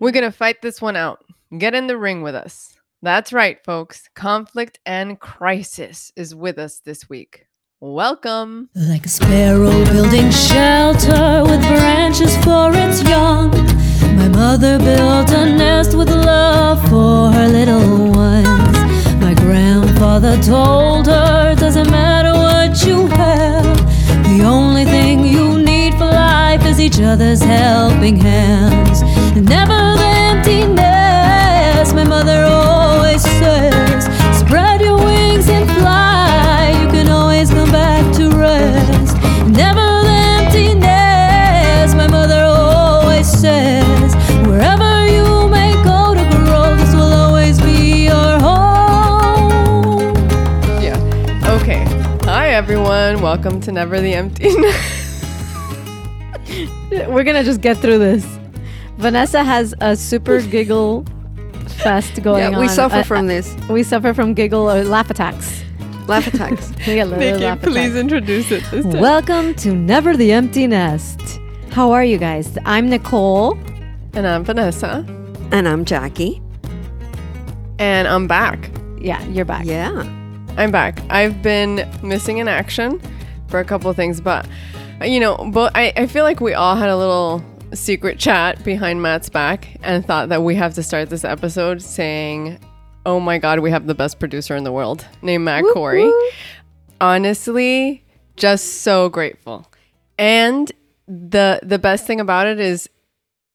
We're going to fight this one out. Get in the ring with us. That's right, folks. Conflict and crisis is with us this week. Welcome. Like a sparrow building shelter with branches for its young. My mother built a nest with love for her little ones. My grandfather told her, doesn't matter what you have, the only thing you need for life is each other's helping hands. Never emptiness, my mother always says, spread your wings and fly. You can always come back to rest. Never the emptiness, my mother always says, wherever you may go to grow, this will always be your home. Yeah. Okay. Hi, everyone. Welcome to Never the Empty. We're gonna just get through this. Vanessa has a super giggle fest going Yeah, on. we suffer Uh, from this. we suffer from giggle or laugh attacks. Laugh attacks. We get little Nikki, laugh please attacks. introduce it this time. Welcome to Never the Empty Nest. How are you guys? I'm Nicole. And I'm Vanessa. and I'm Jackie. And I'm back. Yeah, you're back. Yeah. I'm back. I've been missing in action for a couple of things, but you know, but I, I feel like we all had a little secret chat behind Matt's back and thought that we have to start this episode saying, "Oh my God, we have the best producer in the world named Matt Corey." Honestly, just so grateful. And the the best thing about it is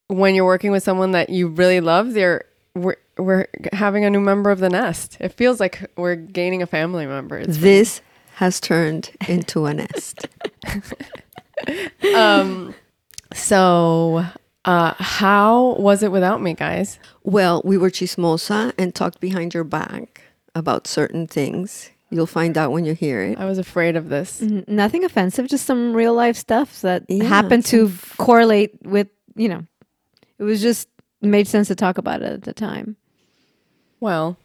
when you're working with someone that you really love, they're we're, we're having a new member of the nest. It feels like we're gaining a family member. It's This has turned into a nest. um so uh how was it without me guys Well, we were chismosa and talked behind your back about certain things. You'll find out when you hear it. i was afraid of this N- Nothing offensive, just some real life stuff that Yeah, happened to correlate with, you know, it was just made sense to talk about it at the time. well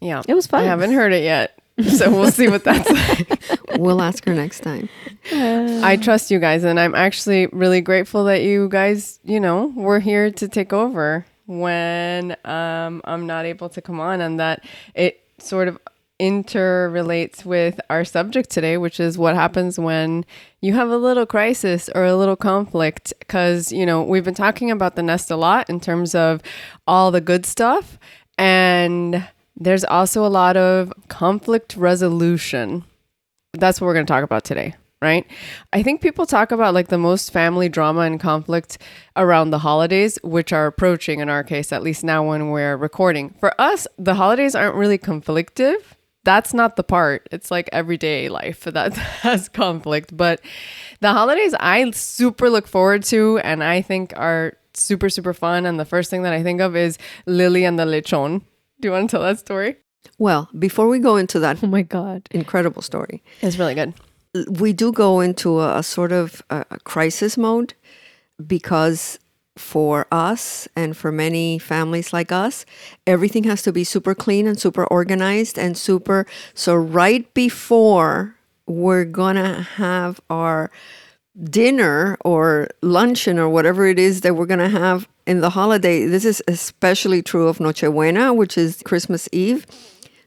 yeah It was fun. i haven't heard it yet so we'll see what that's like We'll ask her next time. i trust you guys and i'm actually really grateful that you guys you know were here to take over when um i'm not able to come on and that it sort of interrelates with our subject today, which is what happens when you have a little crisis or a little conflict. Because, you know, we've been talking about the nest a lot in terms of all the good stuff. And there's also a lot of conflict resolution. That's what we're going to talk about today. Right. I think people talk about like the most family drama and conflict around the holidays, which are approaching in our case, at least now when we're recording. For us, the holidays aren't really conflictive that's not the part. It's like everyday life that has conflict. But the holidays I super look forward to and I think are super, super fun. And the first thing that I think of is Lily and the Lechon. Do you want to tell that story? Well, before we go into that Oh my God. incredible story, It's really good. we do go into a, a sort of a, a crisis mode because for us and for many families like us, everything has to be super clean and super organized and super. So, right before we're gonna have our dinner or luncheon or whatever it is that we're gonna have in the holiday, this is especially true of Nochebuena, which is Christmas Eve.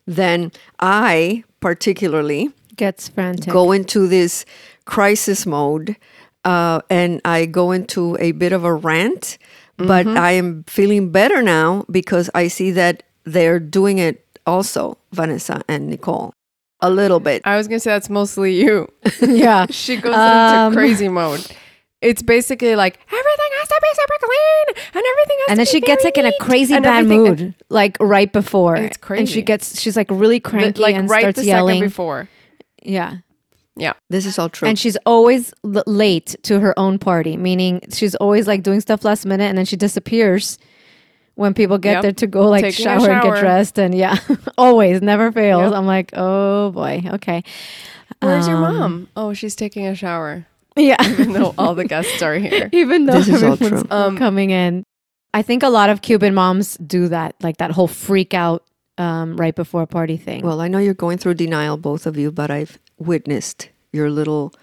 Then I particularly Gets frantic. go into this crisis mode uh, and I go into a bit of a rant, but I am feeling better now because I see that they're doing it also, Vanessa and Nicole, a little bit. I was going to say that's mostly you. yeah. She goes Um, into crazy mode. It's basically like everything has to be super clean and everything has and to then be she gets very like in a crazy and bad everything- mood, like right before. It's crazy, And she gets, she's like really The- cranky like and right starts the yelling. second before. Yeah. Yeah. This is all true. And she's always l- late to her own party, meaning she's always like doing stuff last minute and then she disappears when people get Yep. there to go like Taking shower, and get dressed. And yeah, always, never fails. Yep. I'm like, oh boy, okay. Where's your Um, mom? Oh, she's taking a shower. Yeah. Even though all the guests are here. Even though This is all everyone's true. Um, coming in. I think a lot of Cuban moms do that, like that whole freak out um, right before a party thing. well, I know you're going through denial, both of you, but I've witnessed your little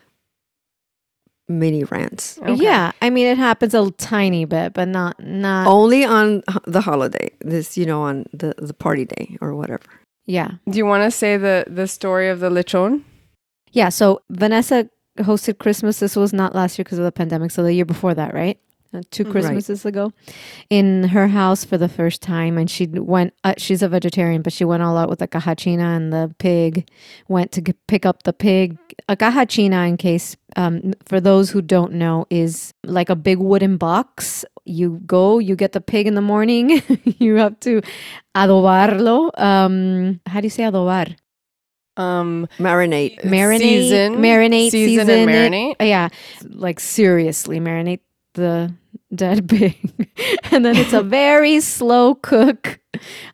mini rants. Yeah, I mean it happens a tiny bit, but not not. Only on the holiday, this you know, on the the party day or whatever. Yeah, Do you want to say the the story of the lechon? yeah. So Vanessa hosted Christmas. This was not last year because of the pandemic. So the year before that, right? Uh, two Right. Christmases ago, in her house for the first time, and she went. Uh, she's a vegetarian, but she went all out with the caja china and the pig. Went to g- pick up the pig. A caja china, in case um, for those who don't know, is like a big wooden box. You go, you get the pig in the morning. you have to adobarlo. Um, how do you say adobar? Um, Marinate. marinate, Season. marinate, Season season, and marinate. Uh, Yeah, like seriously, marinate the dead pig, and then it's a very slow cook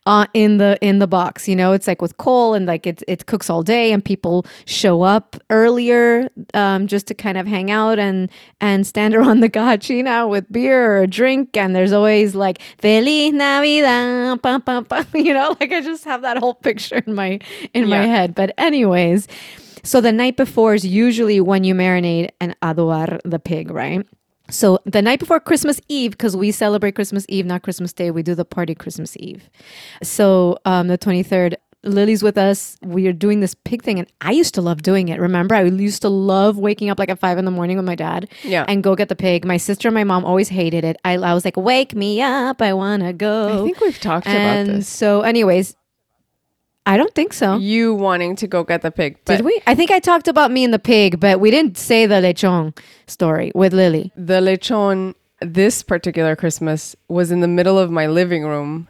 uh, in the in the box. You know, it's like with coal, and like it it cooks all day, and people show up earlier um, just to kind of hang out and and stand around the gachina with beer or a drink, and there's always like Feliz Navidad, pam, pam, pam. you know, like I just have that whole picture in my in my head. But anyways. So the night before is usually when you marinate and adobar the pig, right? So the night before Christmas Eve, because we celebrate Christmas Eve, not Christmas Day, we do the party Christmas Eve. So um, the 23rd, Lily's with us. We are doing this pig thing, and I used to love doing it. Remember, I used to love waking up like at five in the morning with my dad Yeah. and go get the pig. My sister and my mom always hated it. I, I was like, wake me up. I want to go. I think we've talked and about this. so, anyways, I don't think so. You wanting to go get the pig. Did we? I think I talked about me and the pig, but we didn't say the lechon story with Lily. The lechon this particular Christmas was in the middle of my living room,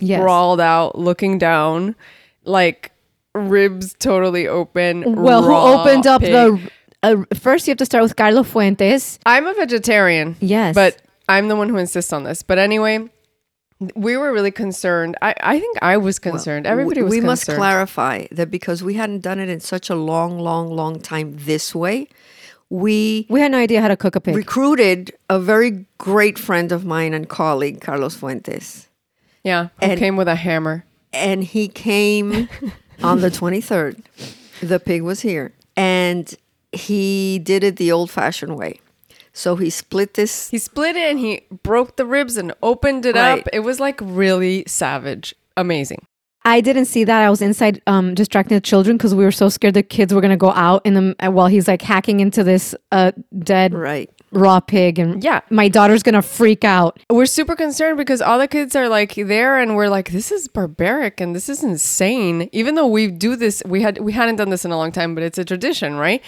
Yes. sprawled out, looking down, like ribs totally open. Well, who opened up pig. the? Uh, first, you have to start with Carlos Fuentes. I'm a vegetarian. Yes, But I'm the one who insists on this. But anyway, we were really concerned. I, I think I was concerned. Everybody we, was we concerned. must clarify that because we hadn't done it in such a long, long, long time this way, we we had no idea how to cook a pig. recruited a very great friend of mine and colleague, Carlos Fuentes. Yeah, who And- came with a hammer. And he came on the 23rd. The pig was here. And he did it the old fashioned way. So he split this He split it and he broke the ribs and opened it Right. up. It was like really savage. Amazing. I didn't see that. I was inside, um, distracting the children because we were so scared the kids were gonna go out in the uh, while he's like hacking into this uh dead right. raw pig, and Yeah. my daughter's gonna freak out. We're super concerned because all the kids are like there and we're like, this is barbaric and this is insane. Even though we do this, we had we hadn't done this in a long time, but it's a tradition, right?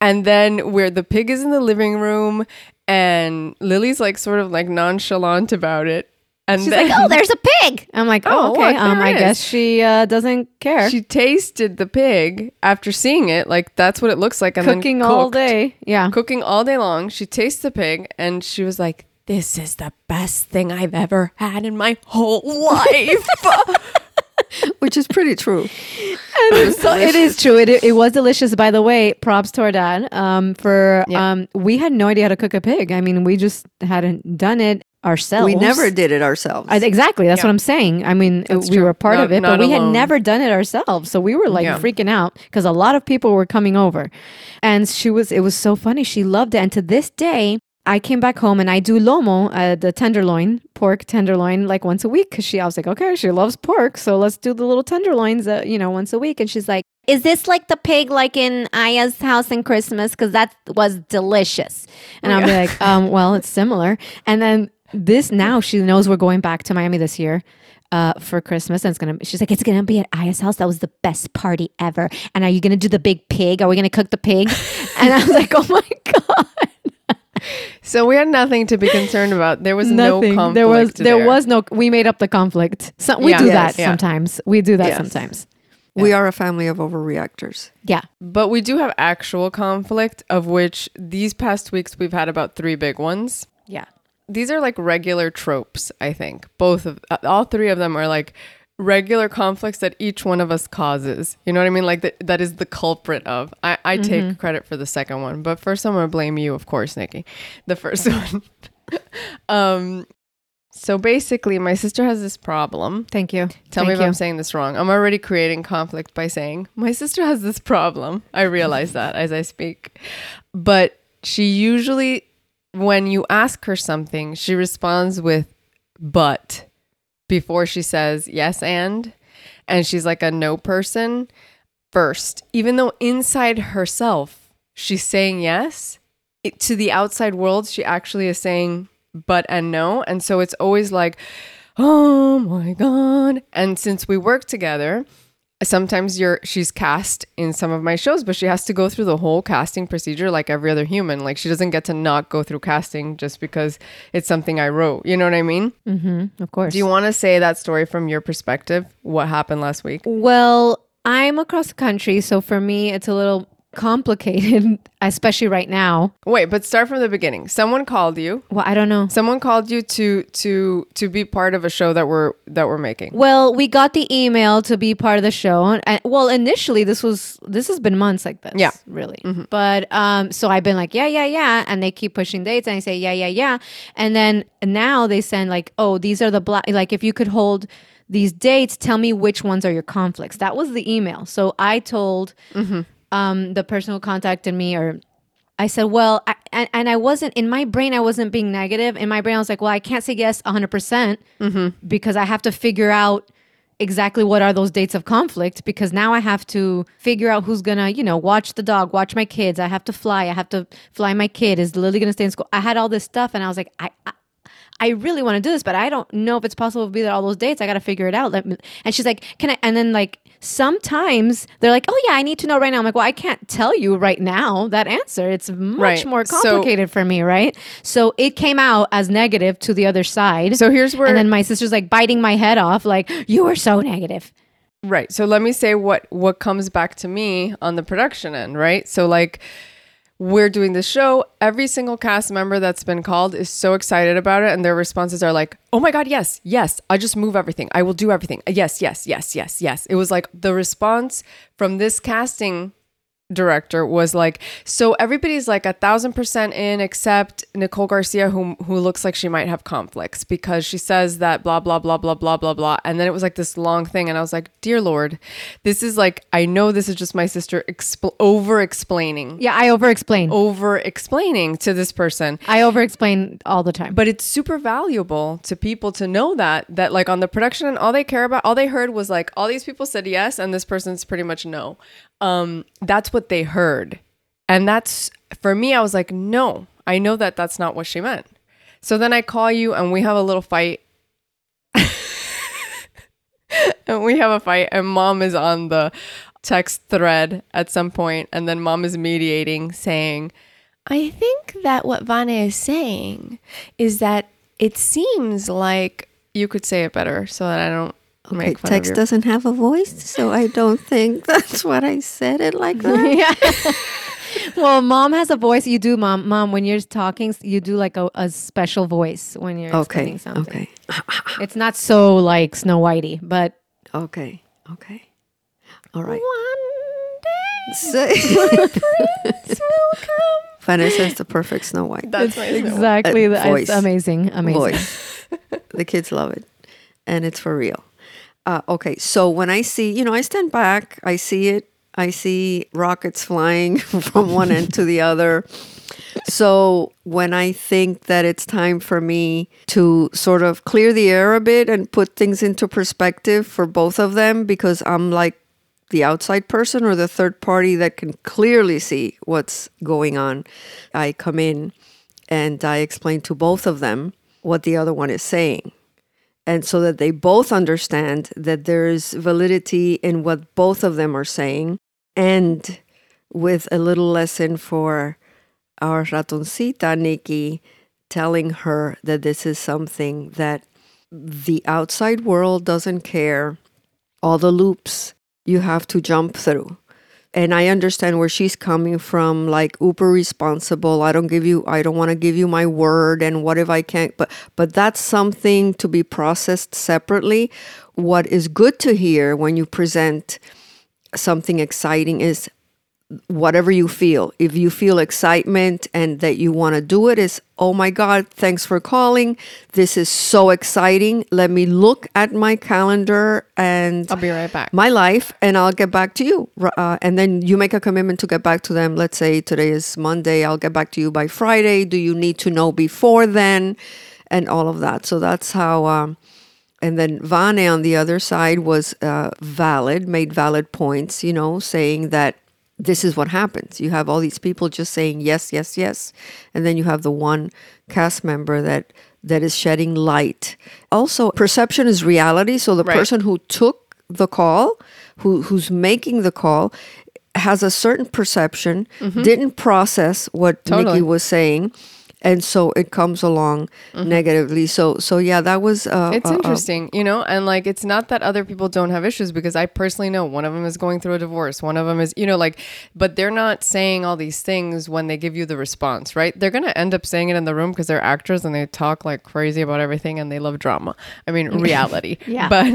And then where the pig is in the living room and Lily's like sort of like nonchalant about it. And She's then like, "Oh, there's a pig." I'm like, Oh, "Oh, okay." Um, I is. guess she uh, doesn't care. she tasted the pig after seeing it, like that's what it looks like, and Cooking all day. Yeah. cooking all day long. She tastes the pig and she was like, This is the best thing I've ever had in my whole life. Which is pretty true. so it is true. It, it was delicious. By the way, props to our dad. Um, for Yeah. um, we had no idea how to cook a pig. I mean, we just hadn't done it ourselves. We never did it ourselves. I, exactly. That's Yeah. what I'm saying. I mean, That's we true. were part Not- of it, but we had never done it ourselves. So we were like Yeah. freaking out because a lot of people were coming over, and she was. It was so funny. She loved it, and to this day. I came back home and I do lomo, uh, the tenderloin, pork tenderloin, like once a week. Cause she, I was like, okay, she loves pork, so let's do the little tenderloins, uh, you know, once a week. And she's like, is this like the pig like in Aya's house in Christmas? Because that was delicious. And I'll be like, um, well, it's similar. And then this now she knows we're going back to Miami this year uh, for Christmas. And it's gonna. She's like, it's gonna be at Aya's house. That was the best party ever. And are you gonna do the big pig? Are we gonna cook the pig? and I was like, oh my god. so we had nothing to be concerned about. There was no Nothing. conflict. there was there, there. was no. We made up the conflict. So we Yeah. do Yes. that Yeah. sometimes. We do that Yes. sometimes. We are a family of overreactors. Yeah. But we do have actual conflict, of which these past weeks we've had about three big ones. Yeah. These are like regular tropes, I think. Both of uh, all three of them are like regular conflicts that each one of us causes. You know what I mean? Like that that is the culprit of. I, I take credit for the second one, but first I'm gonna blame you, of course, Nikki. The first one. um so basically my sister has this problem. Thank you. Tell Thank me if you. I'm saying this wrong. I'm already creating conflict by saying my sister has this problem. I realize that as I speak. But she usually, when you ask her something, she responds with but before she says yes and. And she's like a no person first, even though inside herself, she's saying yes. It, to the outside world, she actually is saying but and no. And so it's always like, oh my God. And since we work together, sometimes you're she's cast in some of my shows but she has to go through the whole casting procedure like every other human. Like she doesn't get to not go through casting just because it's something i wrote. You know what i mean? Mm-hmm, of course. do you want to say that story from your perspective? What happened last week? Well, I'm across the country, so for me, it's a little complicated, especially right now. wait but start from the beginning someone called you Well, I don't know. someone called you to to to be part of a show that we're that we're making Well, we got the email to be part of the show. And well, initially this was this has been months like this. Yeah. Really. But um so I've been like, yeah, yeah, yeah. And they keep pushing dates and I say, yeah, yeah, yeah. And then now they send like, oh, these are the black like if you could hold these dates, tell me which ones are your conflicts. That was the email. So I told um the person who contacted me or I said, well, I, and, and I wasn't in my brain. I wasn't being negative. In my brain, I was like, well, I can't say yes 100 percent because I have to figure out exactly what are those dates of conflict because now I have to figure out who's gonna, you know, watch the dog, watch my kids. I have to fly. I have to fly my kid. Is Lily gonna stay in school? I had all this stuff, and I was like, I. I I really want to do this, but I don't know if it's possible to be there all those dates. I got to figure it out. Let me, and she's like, "Can I?" And then like sometimes they're like, "Oh yeah, I need to know right now." I'm like, "Well, I can't tell you right now that answer. It's much Right. more So- complicated for me, right?" So it came out as negative to the other side. so here's where and then my sister's like biting my head off, like, "You were so negative." Right. So let me say what what comes back to me on the production end, right? So like we're doing the show, every single cast member that's been called is so excited about it and their responses are like, "Oh my god, yes. Yes. I just move everything. I will do everything. Yes, yes, yes, yes, yes." It was like the response from this casting director was like, so everybody's like a thousand percent in except Nicole Garcia, who who looks like she might have conflicts because she says that blah blah blah blah blah blah blah, and then it was like this long thing, and I was like, dear Lord, this is like I know this is just my sister expl- over explaining, Yeah, I over explain. over explaining to this person. I over explain all the time. But it's super valuable to people to know that that like on the production and all they care about, all they heard was like all these people said yes and this person's pretty much no. Um, that's what they heard, and that's for me. I was like, no, I know that that's not what she meant. So then I call you and we have a little fight. and we have a fight and mom is on the text thread at some point and then mom is mediating saying I think that what Vana is saying is that it seems like you could say it better so that I don't Okay, make fun text of your doesn't have a voice, so I don't think that's what I said it like that. yeah. well, mom has a voice. You do, mom. Mom, when you're talking, you do like a, a special voice when you're Okay, explaining something. okay, It's not so like Snow Whitey, but okay, okay. All right. One day Say- prince will come. Vanessa is the perfect Snow White That's my Snow exactly. Uh, the, voice. it's amazing. Amazing. voice. the kids love it, and it's for real. Uh, okay, so when I see, you know, I stand back, I see it, I see rockets flying from one end to the other. So when I think that it's time for me to sort of clear the air a bit and put things into perspective for both of them, because I'm like the outside person or the third party that can clearly see what's going on, I come in and I explain to both of them what the other one is saying. And so that they both understand that there is validity in what both of them are saying, and with a little lesson for our ratoncita, Nikki, telling her that this is something that the outside world doesn't care, all the loops you have to jump through and I understand where she's coming from, like uber responsible. I don't give you, I don't want to give you my word, and what if I can't? But but that's something to be processed separately. What is good to hear when you present something exciting is whatever you feel. If you feel excitement and that you want to do it, is oh my God, thanks for calling. This is so exciting. Let me look at my calendar and I'll be right back. my life and I'll get back to you. Uh, and then you make a commitment to get back to them. Let's say today is Monday. I'll get back to you by Friday. Do you need to know before then? And all of that. So that's how. Um, and then Vane on the other side was uh, valid, made valid points, you know, saying that this is what happens. You have all these people just saying yes, yes, yes. And then you have the one cast member that that is shedding light. Also, perception is reality. So the Right. person who took the call, who who's making the call, has a certain perception, didn't process what Mm-hmm. Totally. Nikki was saying. And so it comes along negatively. So, so yeah, that was. Uh, Mm-hmm. It's uh, uh, interesting, you know, and like it's not that other people don't have issues because I personally know one of them is going through a divorce, one of them is, you know, like, but they're not saying all these things when they give you the response, right? They're going to end up saying it in the room because they're actors and they talk like crazy about everything and they love drama. I mean, reality. Yeah. But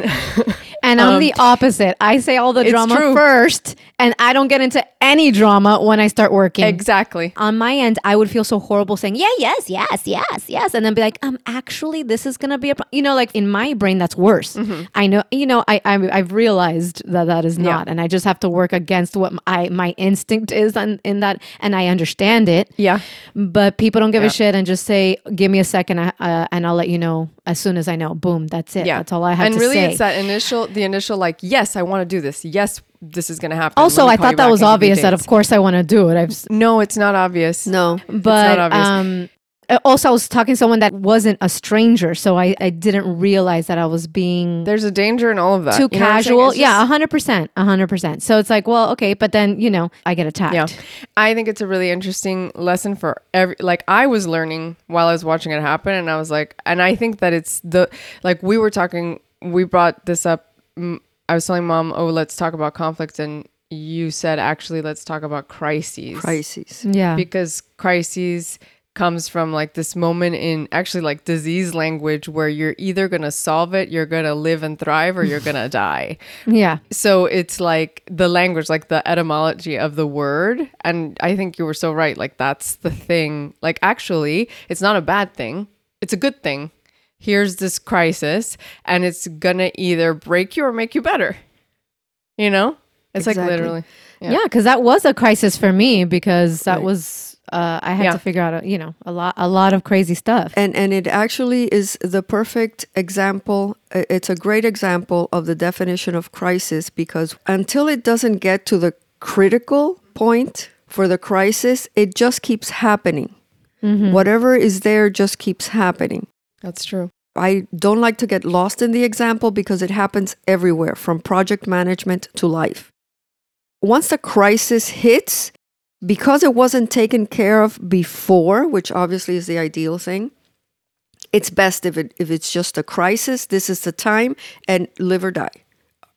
And I'm the opposite. I say all the Um, drama true. first, and I don't get into any drama when I start working. exactly. on my end, I would feel so horrible saying, yeah, yes, yes, yes, yes. And then be like, um, actually, this is going to be a, pro-. you know, like in my brain, that's worse. Mm-hmm. I know, you know, I, I, I've realized that that is not. And I just have to work against what I, my instinct is in, in that. And I understand it. Yeah. But people don't give Yeah. a shit and just say, give me a second uh, and I'll let you know as soon as I know. Boom, that's it. Yeah. That's all I have and to really, say. it's that initial, the initial, like, yes, I want to do this. Yes, this is going to happen. also, I thought that was and give you obvious that, of course, I want to do it. I've No, it's not obvious. no. but obvious. um also i was talking to someone that wasn't a stranger so i, I didn't realize that i was being There's a danger in all of that. too You know what I'm saying? casual yeah just- 100% 100% so it's like well okay but then you know i get attacked Yeah. I think it's a really interesting lesson for every like I was learning while I was watching it happen and I was like and I think that it's the like we were talking we brought this up I was telling mom, "Oh, let's talk about conflict." And you said, "Actually, let's talk about crises." Crises. yeah Because crises comes from like this moment in actually like disease language where you're either going to solve it, you're going to live and thrive or you're going to die yeah so it's like the language like the etymology of the word and i think you were so right like that's the thing like actually it's not a bad thing it's a good thing here's this crisis and it's gonna either break you or make you better you know it's Exactly. like literally yeah because that was a crisis for me because that Right. was uh, i had Yeah. to figure out a, you know a lot a lot of crazy stuff And and it actually is the perfect example. uh, It's a great example of the definition of crisis because until it doesn't get to the critical point for the crisis, it just keeps happening. Whatever is there just keeps happening. That's true I don't like to get lost in the example because it happens everywhere from project management to life. Once the crisis hits, because it wasn't taken care of before, which obviously is the ideal thing, it's best if it if it's just a crisis, this is the time and live or die.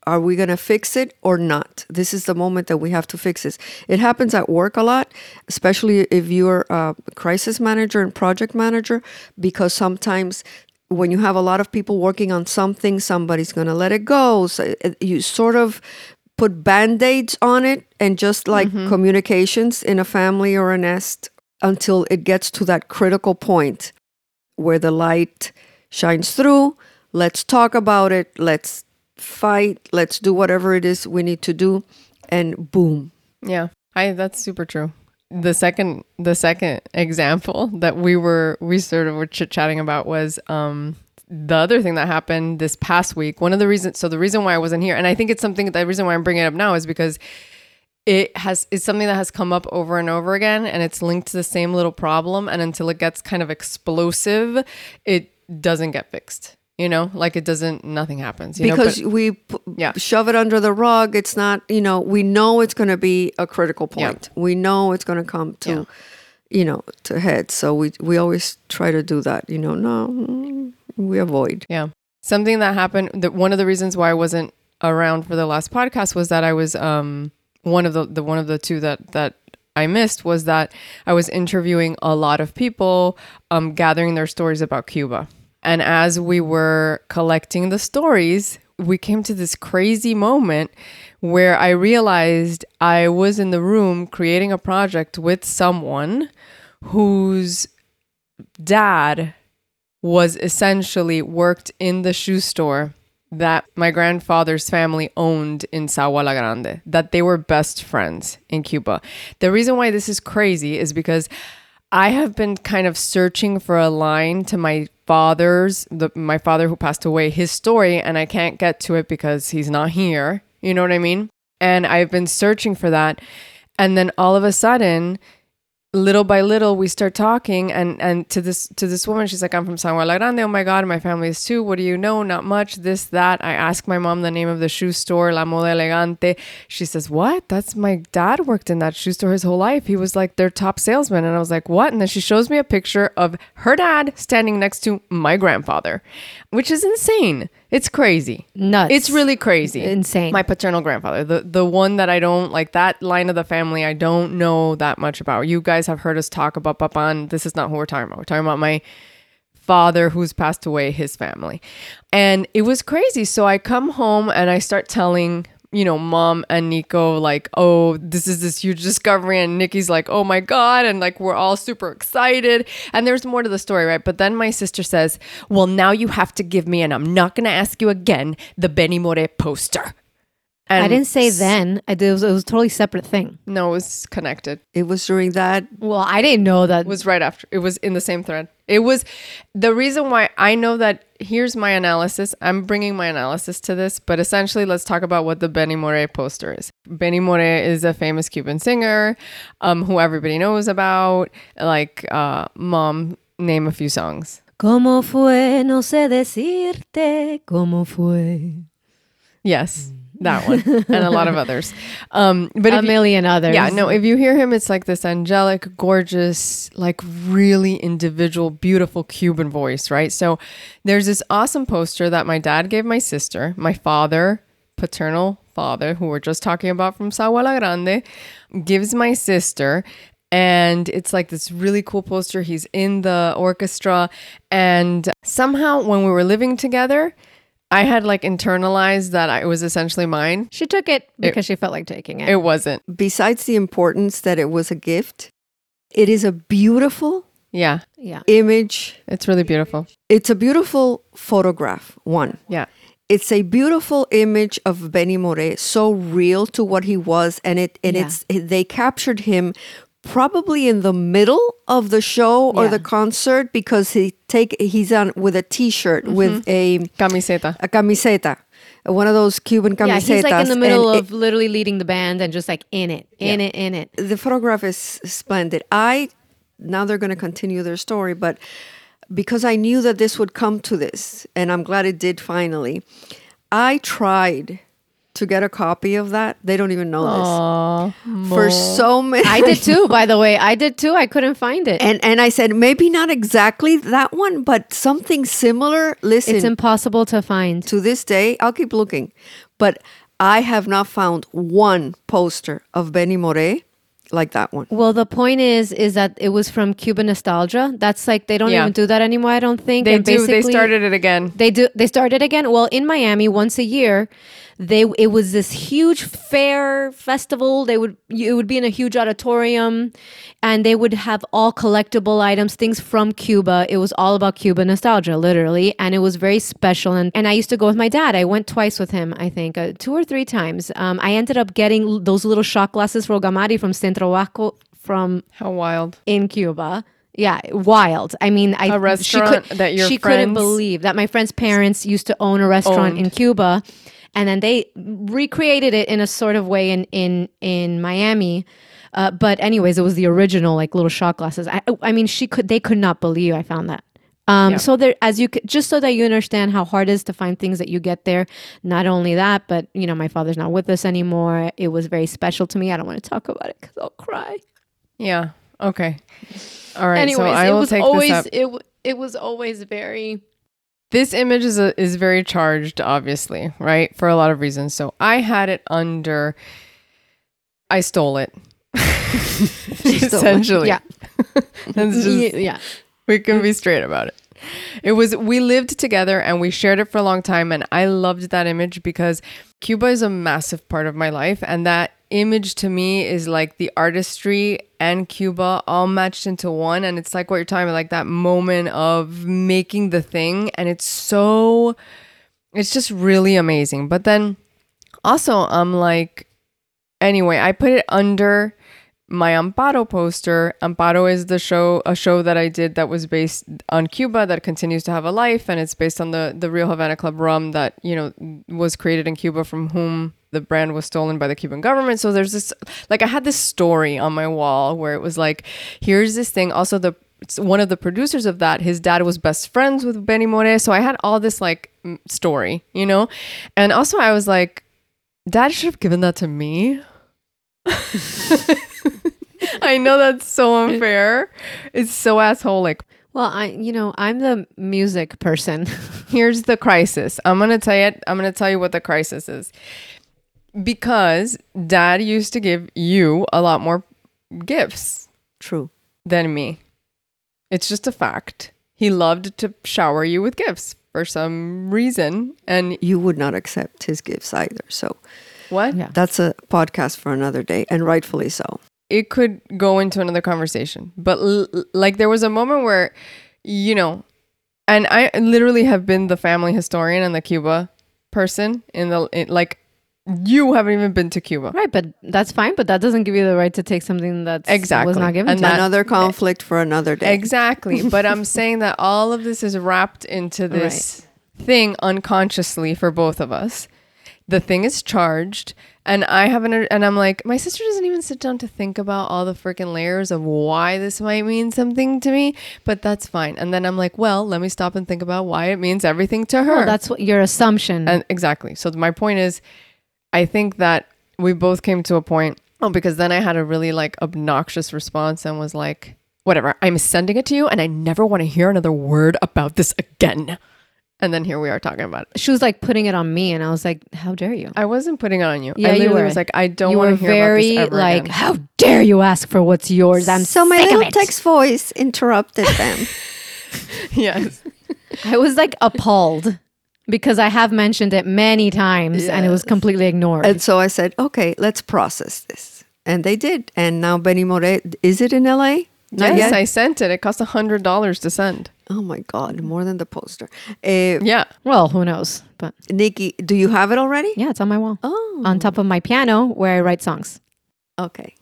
Are we going to fix it or not? This is the moment that we have to fix this. It happens at work a lot, especially if you're a crisis manager and project manager, because sometimes when you have a lot of people working on something, somebody's going to let it go. So uh, you sort of put band aids on it and just like mm-hmm. communications in a family or a nest until it gets to that critical point where the light shines through. Let's talk about it. Let's fight. Let's do whatever it is we need to do. And boom. Yeah, I that's super true. The second the second example that we were we sort of were chit chatting about was um the other thing that happened this past week. One of the reasons so the reason why I wasn't here and I think it's something the reason why I'm bringing it up now is because it has is something that has come up over and over again and it's linked to the same little problem and until it gets kind of explosive it doesn't get fixed you know like it doesn't nothing happens you know, because but- we p- Yeah. shove it under the rug. It's not, you know, we know it's going to be a critical Yeah. point. We know it's going to come to, Yeah. you know, to head. So we, we always try to do that. You know, no, mm, we avoid. Yeah. Something that happened that one of the reasons why I wasn't around for the last podcast was that I was um one of the, the one of the two that that I missed was that I was interviewing a lot of people um gathering their stories about Cuba. And as we were collecting the stories, we came to this crazy moment where I realized I was in the room creating a project with someone whose dad was essentially worked in the shoe store that my grandfather's family owned in Sagua La Grande, that they were best friends in Cuba. The reason why this is crazy is because I have been kind of searching for a line to my father's, the, my father who passed away, his story, and I can't get to it because he's not here. You know what I mean? And I've been searching for that. And then all of a sudden, little by little we start talking and and to this to this woman she's like i'm from Sagua La Grande. Oh my god my family is too. What do you know? Not much this that. I ask my mom the name of the shoe store la moda elegante. She says what? That's my dad worked in that shoe store his whole life. He was like their top salesman. And i was like what? And then she shows me a picture of her dad standing next to my grandfather which is insane it's crazy. Nuts. it's really crazy. Insane. my paternal grandfather the the one that i don't like that line of the family i don't know that much about. You guys have heard us talk about papan this is not who we're talking about. We're talking about my father who's passed away his family. And it was crazy. So i come home and i start telling you know mom and nico like oh this is this huge discovery and nikki's like oh my god and like we're all super excited and there's more to the story right but then my sister says well now you have to give me and i'm not going to ask you again the benny more poster and I didn't say then. I did, it, was, it was a totally separate thing. no it was connected It was during that. Well, I didn't know that. It was right after. It was in the same thread. It was the reason why I know that. Here's my analysis. I'm bringing my analysis to this, but essentially, let's talk about what the Benny More poster is. Benny More is a famous Cuban singer, um, who everybody knows about. Like, uh, mom, name a few songs. ¿Cómo fue? No sé decirte cómo fue. Yes, that one, and a lot of others. Um, but a if you- million others. Yeah, no, if you hear him, it's like this angelic, gorgeous, like really individual, beautiful Cuban voice, right? So there's this awesome poster that my dad gave my sister, my father, paternal father, who we're just talking about from Sagua Grande, gives my sister. And it's like this really cool poster. He's in the orchestra. And somehow, when we were living together, I had like internalized that I, it was essentially mine. She took it because she felt like taking it. It wasn't. Besides the importance that it was a gift, it is a beautiful Yeah, yeah. image. it's really beautiful. It's a beautiful photograph, one. Yeah. It's a beautiful image of Benny More, so real to what he was, and it and Yeah. it's they captured him probably in the middle of the show or the concert because he take he's on with a T-shirt mm-hmm. with a Camiseta. a camiseta, one of those Cuban camisetas. Yeah, he's like in the middle of literally leading the band and just like in it, in it, in it. it- the photograph is splendid. I now they're going to continue their story, but because I knew that this would come to this, and I'm glad it did finally. I tried to get a copy of that. They don't even know this for so many. I did too, by the way. I did too. I couldn't find it. And and I said maybe not exactly that one, but something similar. Listen, it's impossible to find. to this day, I'll keep looking, but I have not found one poster of Benny More like that one. Well, the point is, is that it was from Cuban nostalgia. That's like they don't Yeah. even do that anymore. I don't think. They And do. They started it again. They do. They started again. Well, in Miami, once a year, they it was this huge fair festival. They would it would be in a huge auditorium, and they would have all collectible items, things from Cuba. It was all about Cuba nostalgia, literally, and it was very special. And and I used to go with my dad. I went twice with him. I think uh, two or three times. Um, I ended up getting l- those little shot glasses for Gamari from Centro Vasco from How wild. in Cuba. Yeah, wild. I mean, I A restaurant that your she couldn't believe that my friend's parents used to own a restaurant in Cuba, and then they recreated it in a sort of way in in in Miami. Uh, but anyways, it was the original like little shot glasses. I I mean, she could they could not believe I found that. Um, Yeah. So there, as you could, just so that you understand how hard it is to find things that you get there. Not only that, but you know, my father's not with us anymore. It was very special to me. I don't want to talk about it because I'll cry. Yeah. Okay. All right. Anyways, so I it will was take always this up. it it was always very This image is a, is very charged, obviously, right? For a lot of reasons. So I had it under. I stole it. Essentially, yeah just- yeah we can be straight about it. It was we lived together and we shared it for a long time and I loved that image because Cuba is a massive part of my life and that image to me is like the artistry and Cuba all matched into one. And it's like what you're talking about, like that moment of making the thing. And it's so, it's just really amazing. But then also, I'm like, anyway, I put it under my Amparo poster. Amparo is the show, a show that I did that was based on Cuba that continues to have a life, and it's based on the the Real Havana Club rum that you know was created in Cuba, from whom the brand was stolen by the Cuban government. So there's this, like, I had this story on my wall where it was like, here's this thing. Also, the one of the producers of that, his dad was best friends with Benny More. So I had all this like story, you know, and also I was like, Dad should have given that to me. I know that's so unfair. It's so assholic. Well, I, you know, I'm the music person. Here's the crisis. I'm gonna tell you. I'm gonna tell you what the crisis is. Because Dad used to give you a lot more gifts True. than me. It's just a fact. He loved to shower you with gifts for some reason. And You would not accept his gifts either. So what? Yeah. that's a podcast for another day, and rightfully so. it could go into another conversation. But l- l- like there was a moment where, you know, and I literally have been the family historian and the Cuba person in the in, like you haven't even been to Cuba. right, but that's fine. But that doesn't give you the right to take something that Exactly. was not given And to you. that- another conflict for another day. Exactly. but I'm saying that all of this is wrapped into this thing unconsciously for both of us. The thing is charged, and I haven't, and I'm like, my sister doesn't even sit down to think about all the freaking layers of why this might mean something to me, but that's fine. And then I'm like, well, let me stop and think about why it means everything to her. Well, that's what your assumption. And exactly. So my point is, I think that we both came to a point. Oh, because then I had a really like obnoxious response and was like, whatever, I'm sending it to you and I never want to hear another word about this again. And then here we are talking about it. she was like putting it on me, and I was like, "How dare you?" I wasn't putting it on you. Yeah, I you were. was like, I don't you want were to hear very about this ever like, again. "How dare you ask for what's yours?" I'm so my sick little text voice interrupted them. yes. I was like appalled because I have mentioned it many times, and it was completely ignored. and so I said, okay, let's process this. And they did. And now Benny More, is it in LA? Not Yes, yet? I sent it. It cost a hundred dollars to send. oh my God, more than the poster. Uh, Yeah. well, who knows? But Nikki, do you have it already? yeah, it's on my wall, Oh, on top of my piano where I write songs. okay.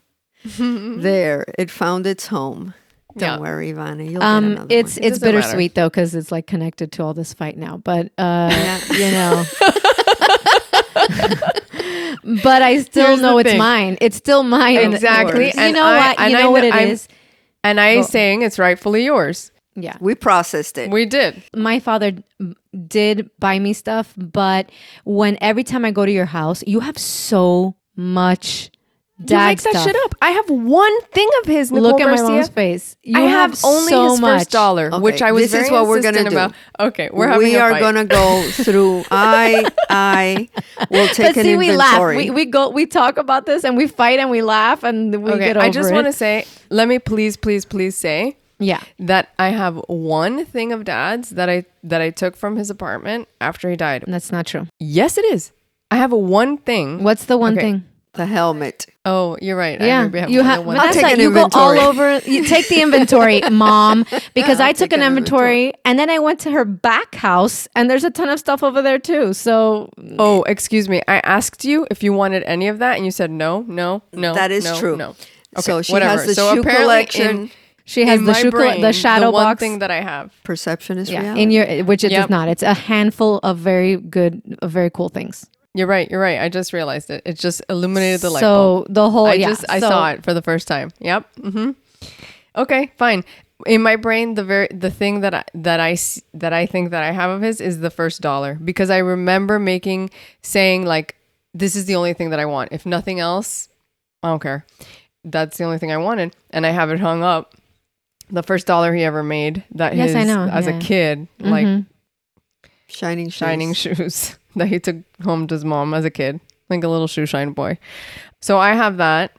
there, it found its home. Don't Yeah. worry, Ivana. You'll get Um, another it's one. it's doesn't matter. bittersweet though because it's like connected to all this fight now. But uh, you know, but I still Here's know it's thing. mine. It's still mine. and- Exactly. You know I- what? and You I know what kn- it I'm- is. And I Well- saying it's rightfully yours. Yeah. we processed it. We did. my father did buy me stuff, but when every time I go to your house, you have so much You dad make that shit up. I have one thing of his. Nicole Look at my mom's face. You I have, only so his much. first dollar, Okay, which I was this is what we're gonna insistent do. Okay, we're having we a are fight. gonna go through. I I will take But an see, we laugh. We, we go. We talk about this and we fight and we laugh and we Okay, get over it. I just want to say, let me please, please, please say Yeah. that I have one thing of dad's that I that I took from his apartment after he died. That's not true. Yes, it is. I have a one thing. What's the one Okay. thing? The helmet. Oh, you're right. I Yeah, maybe you have. than one Vanessa, take an you go all over. You take the inventory, mom, because I'll I took an an inventory, and then I went to her back house, and there's a ton of stuff over there too. So Oh, excuse me. I asked you if you wanted any of that, and you said no, no, no. That is no, true. No. so Okay, she whatever. has the So shoe collection. in- she has in the my shoe, col- brain, the shadow the one box. thing that I have. Perception is yeah, reality. in your which it Yep. does not. It's a handful of very good, of very cool things. You're right. You're right. I just realized it. It just illuminated the light bulb. So the whole, I yeah, just I so- saw it for the first time. Yep. Mm-hmm. Okay, fine. In my brain, the very the thing that I, that I that I think that I have of his is the first dollar because I remember making saying like this is the only thing that I want. If nothing else, I don't care. That's the only thing I wanted, and I have it hung up. The first dollar he ever made that Yes, his I know. as Yeah. a kid, like Mhm. shining shoes. shining shoes that he took home to his mom as a kid, like a little shoe shine boy. So I have that.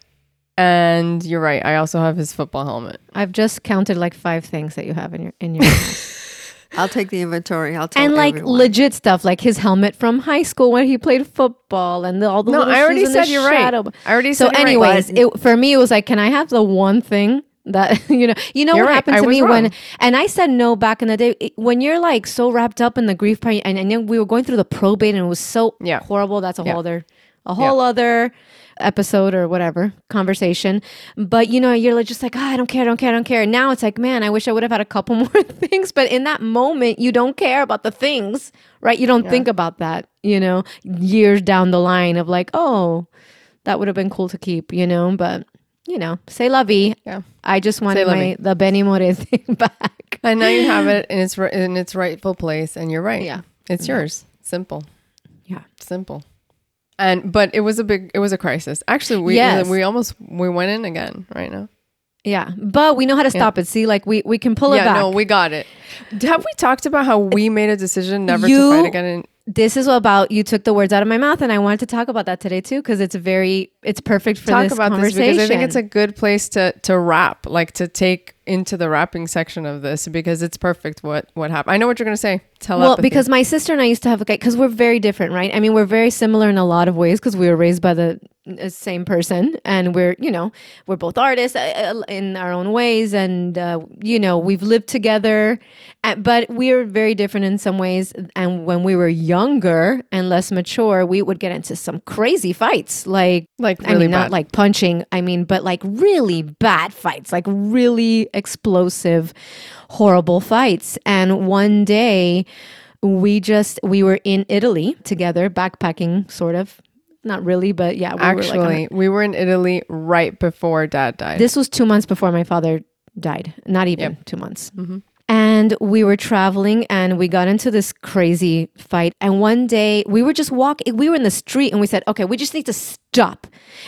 And you're right. I also have his football helmet. I've just counted like five things that you have in your in your house. I'll take the inventory. I'll tell and like everyone. legit stuff, like his helmet from high school when he played football, and the, all the No, little I already shoes said you're right. I already So, said you're right. anyways, it, for me, it was like, can I have the one thing that you know? You know You're what right. happened to me when, and I said no back in the day. It- when you're like so wrapped up in the grief part, and, and then we were going through the probate, and it was so Yeah. horrible. That's a Yeah. whole other, a whole other episode or whatever conversation. But you know, you're like just like, ah, I don't care, I don't care, I don't care. Now it's like, man, I wish I would have had a couple more things. But in that moment, you don't care about the things, right? You don't think about that, you know, years down the line of like, oh, that would have been cool to keep, you know. But you know, say la vie. Yeah. I just wanted my the Benny Moré thing back. and now you have it in its in its rightful place, and you're right. Yeah. it's yours. Simple. Yeah. simple. And but it was a big, it was a crisis. Actually, we Yes. we almost we went in again right now. Yeah, but we know how to stop it. See, like we we can pull it yeah, back. no, we got it. Have we talked about how we made a decision never to fight again? This is about you took the words out of my mouth, and I wanted to talk about that today too because it's very it's perfect for talk this about this conversation. because I think it's a good place to to wrap, like to take into the wrapping section of this because it's perfect. What what happened? I know what you're gonna say. Tell well because my sister and I used to have a guy because we're very different, right? I mean, we're very similar in a lot of ways because we were raised by the uh, same person, and we're you know we're both artists uh, uh, in our own ways, and uh, you know we've lived together, but we're very different in some ways. And when we were younger and less mature, we would get into some crazy fights, like Like, I really mean, not like punching. I mean, but like really bad fights, like really explosive, horrible fights. And one day, we just we were in Italy together, backpacking, sort of. Not really, but yeah. We were like a- Actually, we were in Italy right before Dad died. this was two months before my father died. Not even two months. Mm-hmm. And we were traveling and we got into this crazy fight. And one day we were just walking, we were in the street and we said, okay, we just need to stop.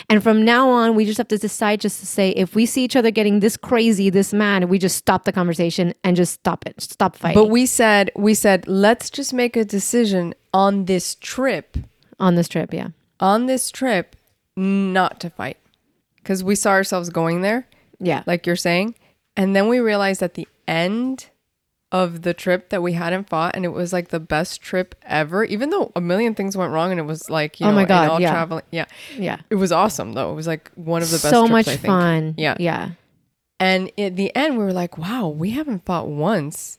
And from now on, we just have to decide just to say, if we see each other getting this crazy, this mad, we just stop the conversation and just stop it, stop fighting but we said we said let's just make a decision on this trip on this trip. Yeah. on this trip not to fight because we saw ourselves going there Yeah. like you're saying and then we realized at the end of the trip that we hadn't fought and it was like the best trip ever even though a million things went wrong and it was like you Oh know my God, all yeah. traveling yeah yeah. it was awesome though it was like one of the best so trips, much I think. fun. yeah Yeah. and at the end, we were like, wow, we haven't fought once.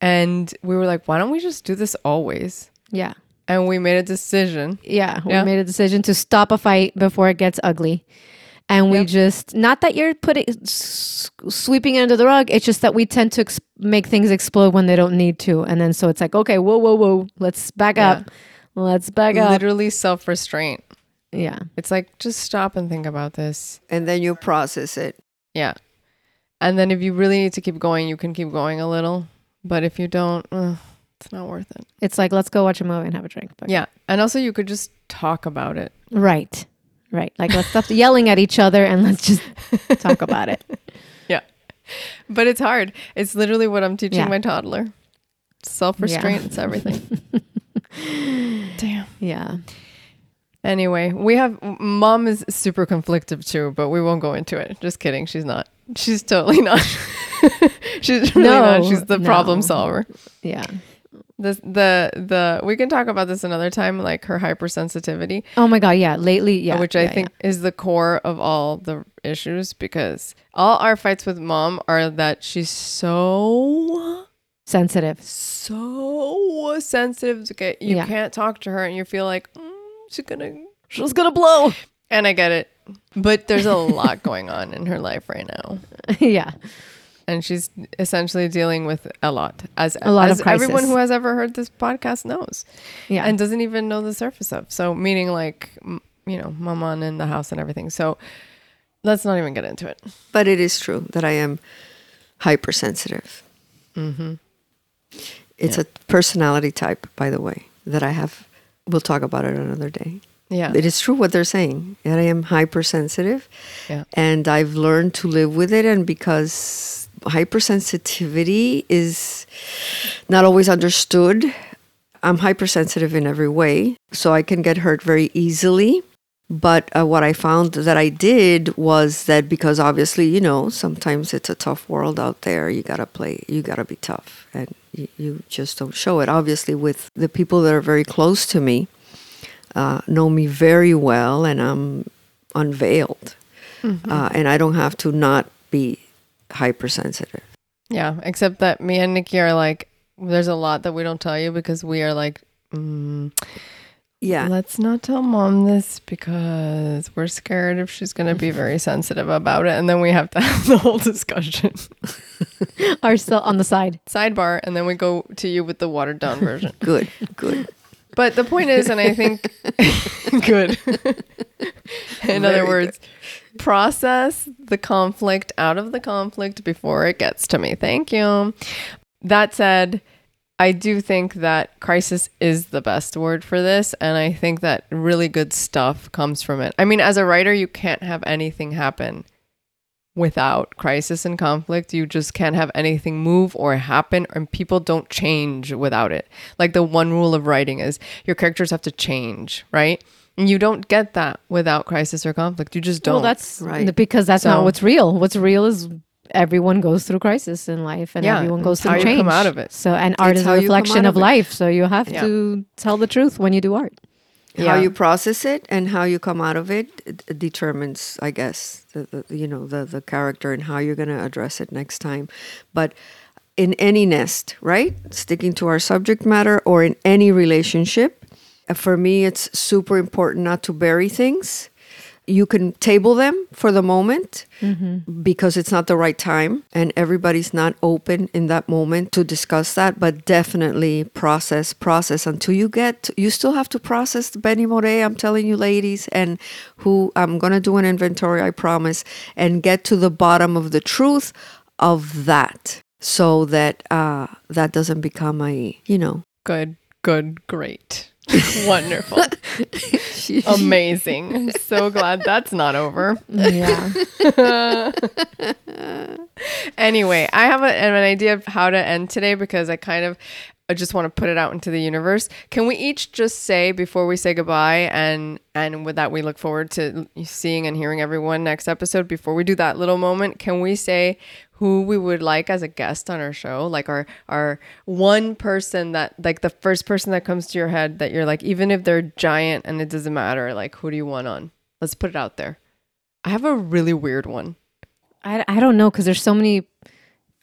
And we were like, why don't we just do this always? Yeah. And we made a decision. Yeah, we made a decision to stop a fight before it gets ugly. And we Yep. just, not that you're putting, sweeping it under the rug, it's just that we tend to ex- make things explode when they don't need to. And then so it's like, okay, whoa, whoa, whoa, let's back Yeah. up. Let's back up. Literally self restraint. Yeah. It's like, just stop and think about this. and then you process it. Yeah. And then if you really need to keep going, you can keep going a little. But if you don't, uh, it's not worth it. It's like, let's go watch a movie and have a drink. But Yeah. And also, you could just talk about it. Right. Right. Like, let's stop yelling at each other and let's just talk about it. Yeah. But it's hard. It's literally what I'm teaching Yeah. my toddler self restraint. It's everything. Damn. Yeah. Anyway, we have mom is super conflictive too, but we won't go into it. Just kidding. She's not. She's totally not. She's really not. She's the problem solver. Yeah. The the the we can talk about this another time, like her hypersensitivity, Oh my God. Yeah. Lately. Yeah. which I yeah, think is the core of all the issues because all our fights with mom are that she's so sensitive. so sensitive to get you Yeah. can't talk to her and you feel like mm, she's gonna She's going to blow. And I get it. But there's a lot going on in her life right now. yeah. And she's essentially dealing with a lot. As A lot as of crisis. everyone who has ever heard this podcast knows. Yeah. And doesn't even know the surface of. So meaning like m- you know, mama in the house and everything. So let's not even get into it. But it is true that I am hypersensitive. Mm-hmm. It's a personality type, by the way, that I have. We'll talk about it another day. Yeah. It is true what they're saying. That I am hypersensitive. Yeah. And I've learned to live with it. And because hypersensitivity is not always understood, I'm hypersensitive in every way. So I can get hurt very easily. But uh, what I found that I did was that because obviously, you know, sometimes it's a tough world out there. You got to play, you got to be tough. And you, you just don't show it. Obviously, with the people that are very close to me, uh, know me very well, and I'm unveiled. Uh, and I don't have to not be hypersensitive. Yeah, except that me and Nikki are like, there's a lot that we don't tell you because we are like, mm, Yeah. let's not tell mom this because we're scared if she's going to be very sensitive about it. And then we have to have the whole discussion. Are still on the side. Sidebar. And then we go to you with the watered down version. Good, good. But the point is, and I think good. In other Very words, process the conflict out of the conflict before it gets to me. Thank you. That said, I do think that crisis is the best word for this. And I think that really good stuff comes from it. I mean, as a writer, you can't have anything happen without crisis and conflict. You just can't have anything move or happen, and people don't change without it. Like the one rule of writing is your characters have to change, right? And you don't get that without crisis or conflict. You just don't. Well, that's Right. because that's So- not what's real. What's real is everyone goes through crisis in life and Yeah, everyone goes it's through how you change. come out of it. So, and art It's is how a you come reflection out of of it. life. So you have Yeah. to tell the truth when you do art. Yeah. How you process it and how you come out of it d- determines, I guess, the, the you know the the character and how you're going to address it next time. But in any nest, right? Sticking to our subject matter or in any relationship, for me, it's super important not to bury things. You can table them for the moment because it's not the right time and everybody's not open in that moment to discuss that but definitely process process until you get you still have to process benny Moré, i'm telling you ladies and who i'm going to do an inventory i promise and get to the bottom of the truth of that so that uh that doesn't become a you know. Good, good, great, wonderful, amazing. I'm so glad that's not over. Yeah. Anyway, I have a, an idea of how to end today because I kind of I just want to put it out into the universe. Can we each just say before we say goodbye and and with that we look forward to seeing and hearing everyone next episode before we do that little moment, can we say who we would like as a guest on our show? Like our our one person that like the first person that comes to your head that you're like even if they're giant and it doesn't matter, like who do you want on? Let's put it out there. I have a really weird one. I, I don't know because there's so many.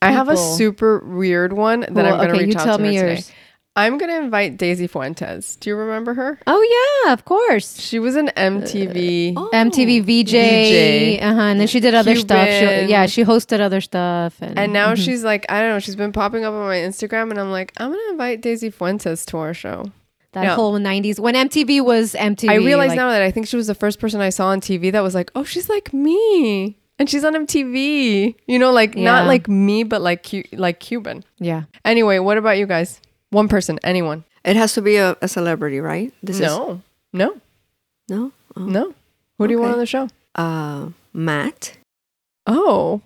I have a super weird one that Well, I'm going to okay, reach you out tell to me her yours. today. I'm going to invite Daisy Fuentes. Do you remember her? Oh yeah, of course. She was an MTV. Oh. MTV VJ, VJ. uh-huh, and then she did other stuff. She, yeah, she hosted other stuff, and, And now Mhm. she's like, I don't know, she's been popping up on my Instagram, and I'm like, I'm going to invite Daisy Fuentes to our show. that yeah. whole '90s when MTV was MTV. I realize like- now that I think she was the first person I saw on TV that was like, oh, she's like me. And she's on MTV. You know, like not like me, but like Cu- like Cuban. Yeah, Anyway, what about you guys? One person, anyone? it has to be a, a celebrity right this no, no, is no oh. no. Who do you want on the show? uh matt Oh.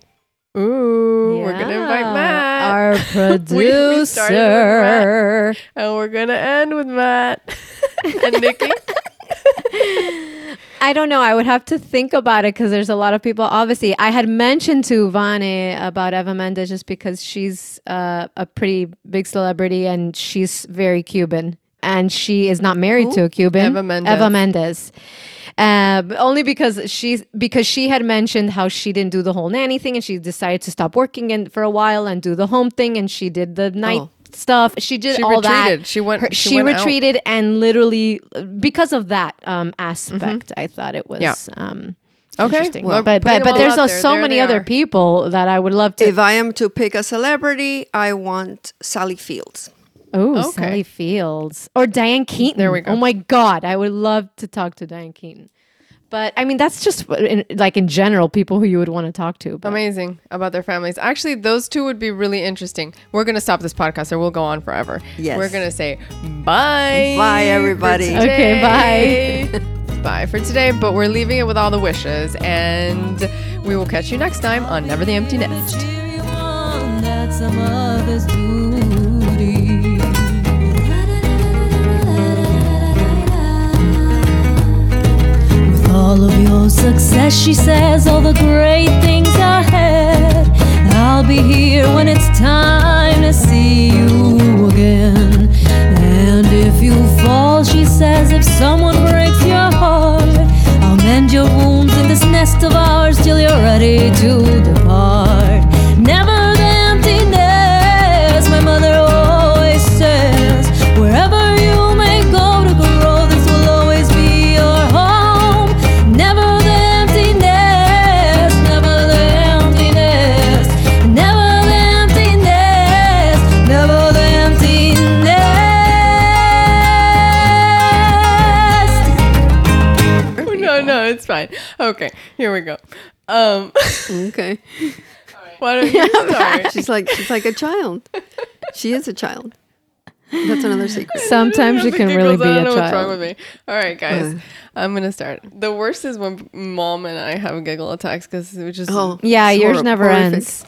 Ooh, we're gonna invite Matt. our We- we with producer. and we're gonna end with Matt and Nikki. I don't know. I would have to think about it because there's a lot of people. Obviously, I had mentioned to Vane about Eva Mendes just because she's uh, a pretty big celebrity and she's very Cuban and she is not married to a Cuban. Eva Mendes. Eva Mendes. Uh, only because she's because she had mentioned how she didn't do the whole nanny thing and she decided to stop working in, for a while and do the home thing and she did the night Oh. Stuff. She did She all that. retreated. She went- Her- she she went out. retreated and literally because of that um, aspect, I thought it was Yeah. um, Okay, interesting. well, but but, but there's out uh, there. so There many other people that I would love to. if i am to pick a celebrity i want sally fields oh, Okay. Sally Fields or Diane Keaton. There we go. Oh my God, I would love to talk to Diane Keaton. But I mean, that's just in, like in general, people who you would want to talk to. But Amazing about their families. Actually, those two would be really interesting. We're gonna stop this podcast, or we'll go on forever. Yes. We're gonna say bye. Bye, everybody. Okay, bye. bye for today. But we're leaving it with all the wishes, and we will catch you next time on Never the Empty Nest. Success, she says, all the great things ahead. I'll be here when it's time to see you again. And if you fall, she says, if someone breaks your heart, I'll mend your wounds in this nest of ours till you're ready to depart. We go. Um, Okay. why don't you start? She's like she's like a child. She is a child. That's another secret. Sometimes you can really giggles, be I don't a know what's wrong child. with me. All right, guys, Uh. I'm gonna start. The worst is when mom and I have giggle attacks because we just Oh, Yeah, yours horri- never horrific. ends.